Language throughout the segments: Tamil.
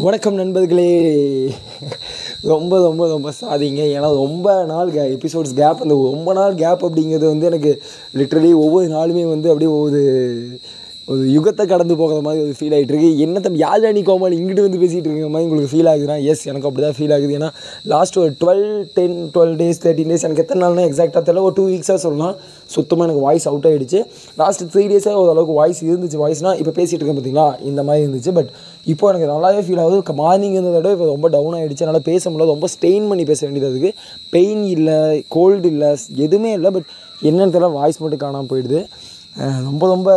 வணக்கம் நண்பர்களே. ரொம்ப ரொம்ப ரொம்ப சாதிங்க. ஏன்னா ரொம்ப நாள் கே எபிசோட்ஸ் கேப் அந்த ரொம்ப நாள் கேப் அப்படிங்கிறது வந்து எனக்கு லிட்ரலி ஒவ்வொரு நாளுமே வந்து அப்படியே ஒவ்வொரு ஒரு யுகத்தை கடந்து போகிற மாதிரி ஒரு ஃபீல் ஆகிட்டு இருக்கு. என்ன தம்பி யார் நீ கோமாளி? இங்கிட்டு வந்து பேசிகிட்டு இருக்கிற மாதிரி உங்களுக்கு ஃபீல் ஆகுதுன்னா எஸ் எனக்கு அப்படி தான் ஃபீல் ஆகுது. ஏன்னா லாஸ்ட் ஒரு twelve ten twelve days thirteen days எனக்கு எத்தனை நாள்னா எக்ஸாக்டாக தெரியல. ஒரு டூ வீக்ஸாக சொல்லலாம். சுத்தமாக எனக்கு வாய்ஸ் அவுட் ஆகிடுச்சு லாஸ்ட் த்ரீ டேஸாக ஓரளவுக்கு வாய்ஸ் இருந்துச்சு. வாய்ஸ்னால் இப்போ பேசிகிட்டு இருக்கேன் பார்த்தீங்களா இந்த மாதிரி இருந்துச்சு. பட் இப்போ எனக்கு நல்லாவே ஃபீல் ஆகுது. மார்னிங் இருந்ததை விட இப்போ ரொம்ப டவுன் ஆகிடுச்சு என்னால் பேச முடியல. ரொம்ப ஸ்டெயின் பண்ணி பேச வேண்டியது அதுக்கு பெயின் இல்லை கோல்டு இல்லை எதுவுமே இல்லை. பட் என்னன்னு தெரியல வாய்ஸ் மட்டும் காணாமல் போயிடுது. ரொம்ப ரொம்ப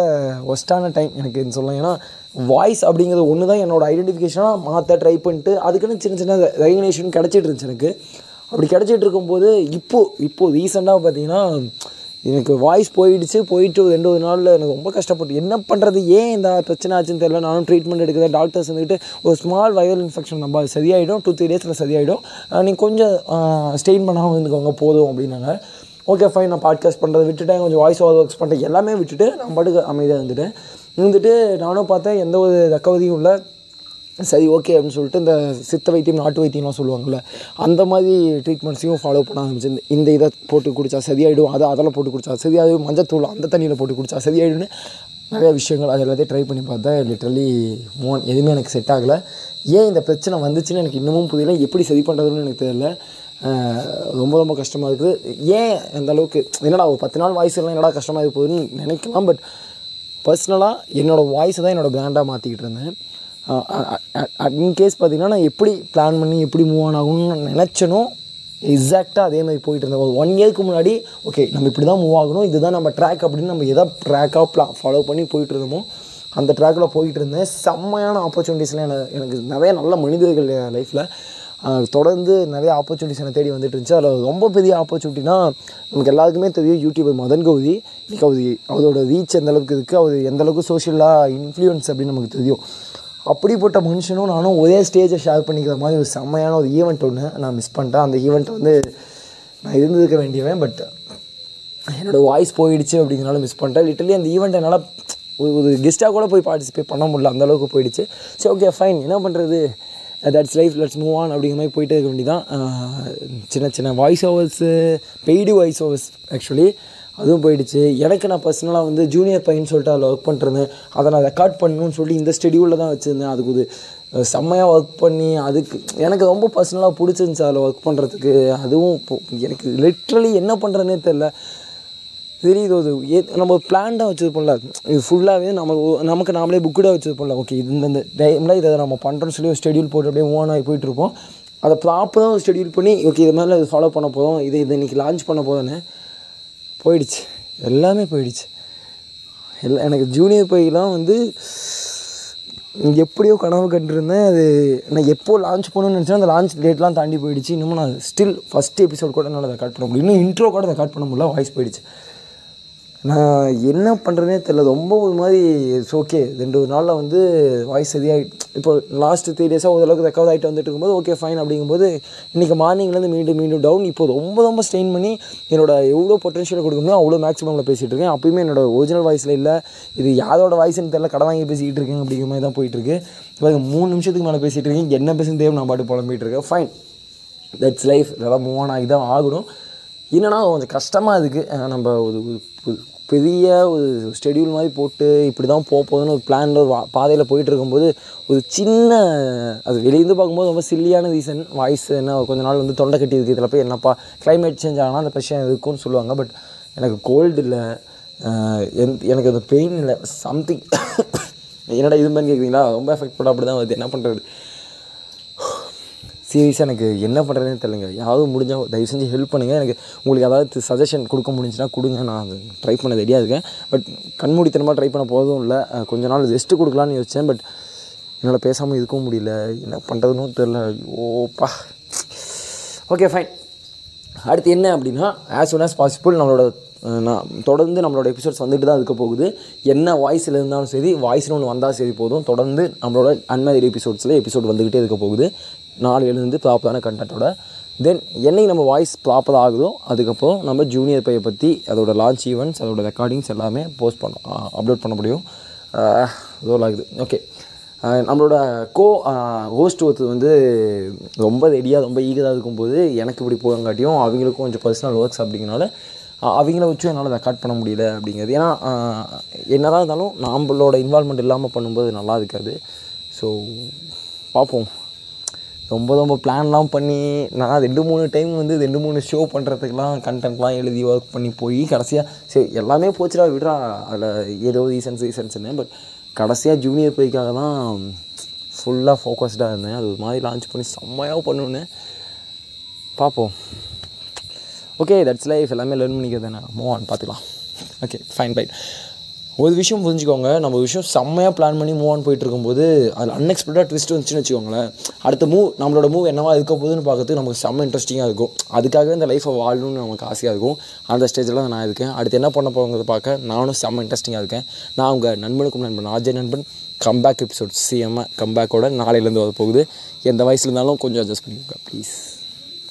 ஒஸ்ட்டான டைம் எனக்கு சொல்லலாம். ஏன்னா வாய்ஸ் அப்படிங்கிறது ஒன்று தான் என்னோட ஐடென்டிஃபிகேஷனாக மாற்ற ட்ரை பண்ணிட்டு அதுக்குன்னு சின்ன சின்ன ரெகனேஷன் கிடச்சிட்டு இருந்துச்சு எனக்கு. அப்படி கிடச்சிட்டு இருக்கும்போது இப்போது இப்போது ரீசெண்டாக பார்த்தீங்கன்னா எனக்கு வாய்ஸ் போயிடுச்சு போயிட்டு ஒரு ரெண்டு ஒரு நாளில் எனக்கு ரொம்ப கஷ்டப்பட்டு என்ன பண்ணுறது ஏன் இந்த பிரச்சனை ஆச்சுன்னு தெரியல. நானும் ட்ரீட்மெண்ட் எடுக்கிறேன் டாக்டர்ஸ் வந்துட்டு ஒரு ஸ்மால் வைரல் இன்ஃபெக்ஷன் நம்ம அது சரியாயிடும் டூ த்ரீ டேஸில் சரியாயிடும். நீங்கள் கொஞ்சம் ஸ்டெயின் பண்ணாமல் இருந்துக்கோங்க போதும் அப்படின்னாங்க. ஓகே ஃபைன் நான் பாட்காஸ்ட் பண்ணுறதை விட்டுட்டேன். கொஞ்சம் வாய்ஸ் ஓவர் ஒர்க்ஸ் பண்ணுறேன் எல்லாமே விட்டுட்டு நான் பாட்டுக்கு அமைதியாக இருந்துட்டேன். இருந்துட்டு நானும் பார்த்தேன் எந்த ஒரு தக்கவதியும் இல்லை. சரி ஓகே அப்படின்னு சொல்லிட்டு இந்த சித்த வைத்தியம் நாட்டு வைத்தியம்லாம் சொல்லுவாங்கள்ல அந்த மாதிரி ட்ரீட்மெண்ட்ஸையும் ஃபாலோ பண்ண ஆரம்பிச்சு இந்த- இதை போட்டு குடித்தா சரியாயிடும் அதை அதில் போட்டு குடித்தா சரியாயிடும் மஞ்சத்தூள் அந்த தண்ணியில் போட்டு குடித்தா சரியாயிடும்னு நிறையா விஷயங்கள் அது எல்லாத்தையும் ட்ரை பண்ணி பார்த்தேன். லிட்ரலி மோன் எதுவுமே எனக்கு செட் ஆகலை. ஏன் இந்த பிரச்சனை வந்துச்சுன்னு எனக்கு இன்னமும் புரியல. எப்படி சரி பண்ணுறதுன்னு எனக்கு தெரியல. ரொம்ப ரொம்ப கஷ்டமாக இருக்குது. ஏன் அந்த அளவுக்கு என்னடா ஒரு பத்து நாள் வாய்ஸ் எல்லாம் என்னடா கஷ்டமாக இருக்க போகுதுன்னு நினைக்கலாம் பட் பர்சனலாக என்னோடய வாய்ஸை தான் என்னோடய பிராண்டாக மாற்றிக்கிட்டு இருந்தேன். இன்கேஸ் பார்த்திங்கன்னா நான் எப்படி பிளான் பண்ணி எப்படி மூவ் ஆன் ஆகணும்னு நினச்சனோ எக்ஸாக்டாக அதே மாதிரி போயிட்டு இருந்தேன். ஒரு ஒன் இயர்க்கு முன்னாடி ஓகே நம்ம இப்படி தான் மூவ் ஆகணும் இதுதான் நம்ம ட்ராக் அப்படின்னு நம்ம எதை ட்ராக்காக பிளான் ஃபாலோ பண்ணி போயிட்டு இருந்தோமோ அந்த ட்ராக்கில் போயிட்டு இருந்தேன். செம்மையான ஆப்பர்ச்சுனிட்டிஸ்லாம் எனக்கு எனக்கு நிறைய நல்ல மனிதர்கள் லைஃப்பில் தொடர்ந்து நிறைய ஆப்பர்ச்சுனிட்டிஸ் தேடி வந்துட்டு இருந்துச்சு. அதில் ரொம்ப பெரிய ஆப்பர்ச்சுனிட்டினா நமக்கு எல்லாருக்குமே தெரியும் யூடியூபர் மதன் கௌதி இன்னைக்கு அவர் அவரோட ரீச் எந்த அளவுக்கு இருக்குது அவர் எந்த அளவுக்கு சோஷியலாக இன்ஃப்ளூயன்ஸ் அப்படின்னு நமக்கு தெரியும். அப்படிப்பட்ட மனுஷனும் நானும் ஒரே ஸ்டேஜை ஷேர் பண்ணிக்கிற மாதிரி ஒரு செம்மையான ஒரு ஈவெண்ட் ஒன்று நான் மிஸ் பண்ணிட்டேன். அந்த ஈவெண்ட் வந்து நான் இருந்திருக்க வேண்டியவன் பட் என்னோடய வாய்ஸ் போயிடுச்சு அப்படிங்கிறனால மிஸ் பண்ணிட்டேன். லிட்டலி அந்த ஈவெண்ட் என்னால் ஒரு ஒரு கெஸ்ட்டாக கூட போய் பார்ட்டிசிபேட் பண்ண முடியல. அந்த அளவுக்கு போயிடுச்சு. சரி ஓகே ஃபைன் என்ன பண்ணுறது that's life let's move on அப்படிங்கிற மாதிரி போயிட்டே இருக்க வேண்டியதான் சின்ன சின்ன voice overs paid voice overs actually அதுவும் போயிடுச்சு. எனக்கு நான் பர்சனலாக வந்து ஜூனியர் பையன் சொல்லிட்டு அதில் ஒர்க் பண்ணுறேன் அதை நான் ரெக்கார்ட் பண்ணணும்னு சொல்லி இந்த ஸ்டெடியூலில் தான் வச்சுருந்தேன். அதுக்கு ஒரு செம்மையாக ஒர்க் பண்ணி அதுக்கு எனக்கு ரொம்ப பர்சனலாக பிடிச்சிருந்துச்சு அதில் ஒர்க் பண்ணுறதுக்கு அதுவும் எனக்கு லிட்ரலி என்ன பண்ணுறதுனே தெரில தெரியுது அது ஏ நம்ம பிளான்டாக வச்சுருப்போம்ல. இது ஃபுல்லாகவே நம்ம நமக்கு நாமளே புக்குடாக வச்சுருப்போம்ல. ஓகே இந்த இந்த டைமில் இதை நம்ம பண்ணுறோம்னு சொல்லி ஒரு ஸ்டெடியூல் போட்டு அப்படியே ஓன் ஆகி போயிட்டுருப்போம் அதை ப்ராப்பராக ஒரு ஷெடியூல் பண்ணி ஓகே இது மேலே இது ஃபாலோ பண்ண போதும் இது இதை இன்றைக்கி லான்ச் பண்ண போதுன்னு போயிடுச்சு. எல்லாமே போயிடுச்சு. எல்லாம் எனக்கு ஜூனியர் பையெல்லாம் வந்து எப்படியோ கனவு கண்டிருந்தேன். அது நான் எப்போ லான்ச் பண்ணணும்னு நினச்சேன் அந்த லான்ச் டேட்லாம் தாண்டி போயிடுச்சு. இன்னமும் நான் ஸ்டில் ஃபஸ்ட் எபிசோட் கூட என்னால் ரெக்கார்ட் பண்ண முடியும் இன்னும் இன்ட்ரோ கூட ரெக்கார்ட் பண்ண முடியல. வாய்ஸ் போயிடுச்சு. நான் என்ன பண்ணுறதுனே தெரில ரொம்ப ஒரு மாதிரி இட்ஸ் ஓகே ரெண்டு ஒரு நாளில் வந்து வாய்ஸ் சரியாகி இப்போ லாஸ்ட் த்ரீ டேஸாக ஓரளவுக்கு ரெக்கவர் ஆகிட்டு வந்துட்டு இருக்கும்போது ஓகே ஃபைன் அப்படிங்கும்போது இன்றைக்கி மார்னிங்லேருந்து மீண்டும் மீண்டும் டவுன் இப்போ ரொம்ப ரொம்ப ஸ்ட்ரெயின் பண்ணி என்னோட எவ்வளோ பொட்டன்ஷியல் கொடுக்க முடியும் அவ்வளோ மேக்ஸிமமில் பேசிகிட்டு இருக்கேன். அப்பயுமே என்னோட ஒரிஜினல் வாய்ஸில் இல்லை. இது யாரோட வாய்ஸ்னு தெரியல. கடை வாங்கி பேசிக்கிட்டு இருக்கேன் அப்படிங்கிற மாதிரி தான் போயிட்டுருக்கு இப்போ மூணு நிமிஷத்துக்கு மேலே பேசிகிட்டு இருக்கேன். என்ன பேசுன்னு தேவை நான் பாட்டு புலம்பிகிட்டு இருக்கேன். ஃபைன் தட்ஸ் லைஃப் இதெல்லாம் மூவ் ஆன் ஆகி தான் ஆகணும். என்னென்னா கொஞ்சம் கஷ்டமாக இருக்குது நம்ம ஒரு பு- பெரிய ஒரு ஷெடியூல் மாதிரி போட்டு இப்படி தான் போக போகுதுன்னு ஒரு பிளான் ஒரு வா- பாதையில் போயிட்டு இருக்கும்போது ஒரு சின்ன அது வெளியிருந்து பார்க்கும்போது ரொம்ப சில்லியான ரீசன் வாய்ஸ் என்ன கொஞ்ச நாள் வந்து தொண்டை கட்டி இருக்குது இதில் போய் என்னப்பா கிளைமேட் சேஞ்ச் ஆனால் அந்த பிரச்சனை இருக்கும்னு சொல்லுவாங்க. பட் எனக்கு கோல்டு இல்லை. எனக்கு அந்த பெயின் இல்லை. சம்திங் என்னடா இது மாதிரி கேட்குறீங்களா ரொம்ப எஃபெக்ட் போட அப்படி தான் வருது. என்ன பண்ணுறது சீரியஸாக எனக்கு என்ன பண்ணுறதுனே தெரியலங்க. யாராவது முடிஞ்சால் தயவு செஞ்சு ஹெல்ப் பண்ணுங்கள் எனக்கு உங்களுக்கு ஏதாவது சஜஷன் கொடுக்க முடிஞ்சுன்னா கொடுங்க. நான் அது ட்ரை பண்ண ரெடியாக இருக்கேன். பட் கண்மூடித்தனமாக ட்ரை பண்ண போதும் இல்லை. கொஞ்ச நாள் ரெஸ்ட்டு கொடுக்கலான்னு யோசித்தேன் பட் என்னால் பேசாமல் இருக்கவும் முடியல. என்ன பண்ணுறதுன்னு தெரில ஓப்பா ஓகே ஃபைன் அடுத்து என்ன அப்படின்னா ஆஸ் சூன் ஆஸ் பாசிபிள் நம்மளோட நான் தொடர்ந்து நம்மளோட எபிசோட்ஸ் வந்துட்டு தான் இருக்க போகுது. என்ன வாய்ஸில் இருந்தாலும் சரி வாய்ஸ்னு ஒன்று வந்தால் சரி போதும். தொடர்ந்து நம்மளோட அன்மேரிட் எபிசோட்ஸில் எபிசோட் வந்துக்கிட்டே இருக்க போகுது. நாலு எழுந்து ப்ராப்பரான கண்டென்ட்டோட தென் என்னைக்கு நம்ம வாய்ஸ் ப்ராப்பராக ஆகுதோ அதுக்கப்புறம் நம்ம ஜூனியர் பையை பற்றி அதோடய லான்ச் ஈவெண்ட்ஸ் அதோட ரெக்கார்டிங்ஸ் எல்லாமே போஸ்ட் பண்ண அப்லோட் பண்ண முடியும். ரோல் ஆகுது ஓகே நம்மளோட கோ ஹோஸ்ட் ஒருத்தர் வந்து ரொம்ப ரெடியாக ரொம்ப ஈகராக இருக்கும்போது எனக்கு இப்படி போகங்காட்டியும் அவங்களுக்கும் கொஞ்சம் பர்சனல் ஒர்க்ஸ் அப்படிங்கிறனால அவங்கள வச்சும் என்னால் ரெக்கார்ட் பண்ண முடியல அப்படிங்கிறது. ஏன்னா என்னதான் இருந்தாலும் நம்மளோட இன்வால்மெண்ட் இல்லாமல் பண்ணும்போது நல்லா இருக்காது. ஸோ பார்ப்போம். ரொம்ப ரொம்ப பிளான்லாம் பண்ணி நான் ரெண்டு மூணு டைம் வந்து ரெண்டு மூணு ஷோ பண்ணுறதுக்கெலாம் கண்டென்ட்லாம் எழுதி ஒர்க் பண்ணி போய் கடைசியாக சரி எல்லாமே போச்சுடா விடுறா அதில் ஏதோ ரீசன்ஸ் ரீசன்ஸ்னு பட் கடைசியாக ஜூனியர் போய்க்காக தான் ஃபுல்லாக ஃபோக்கஸ்டாக இருந்தேன். அது ஒரு மாதிரி லான்ச் பண்ணி செம்மையாக பண்ணுவேன்னு பார்ப்போம் ஓகே தட்ஸ் லைஃப் எல்லாமே லேர்ன் பண்ணிக்கிறது தானே. மூவ் ஆன் பார்த்துக்கலாம். ஓகே ஃபைன் பைட் ஒரு விஷயம் புரிஞ்சுக்கோங்க. நம்ம விஷயம் செம்மையாக பிளான் பண்ணி மூவ் ஆன் போயிட்டு இருக்கும்போது அதில் அன்எக்ஸ்பெக்டாக ட்விஸ்ட் வந்துச்சுன்னு வச்சுக்கோங்களேன். அடுத்த மூவ் நம்மளோட மூவ் என்னவா இருக்க போகுதுன்னு பார்க்கறதுக்கு நமக்கு செம்ம இன்ட்ரெஸ்டிங்காக இருக்கும். அதுக்காகவே இந்த லைஃப்பை வாழணும்னு நமக்கு ஆசையாக இருக்கும். அந்த ஸ்டேஜில் தான் நான் இருக்கேன். அடுத்து என்ன பண்ண போகிறத பார்க்க நானும் செம்ம இன்ட்ரெஸ்டிங்காக இருக்கேன். நான் உங்கள் நண்பனுக்கும் நண்பன் அஜய் நண்பன் கம்பேக் எபிசோட் சிஎம்மாக கம்பேக்கோட நாளையிலேருந்து வர போகுது எந்த வயசுல இருந்தாலும் கொஞ்சம் அட்ஜஸ்ட் பண்ணிக்கோங்க ப்ளீஸ்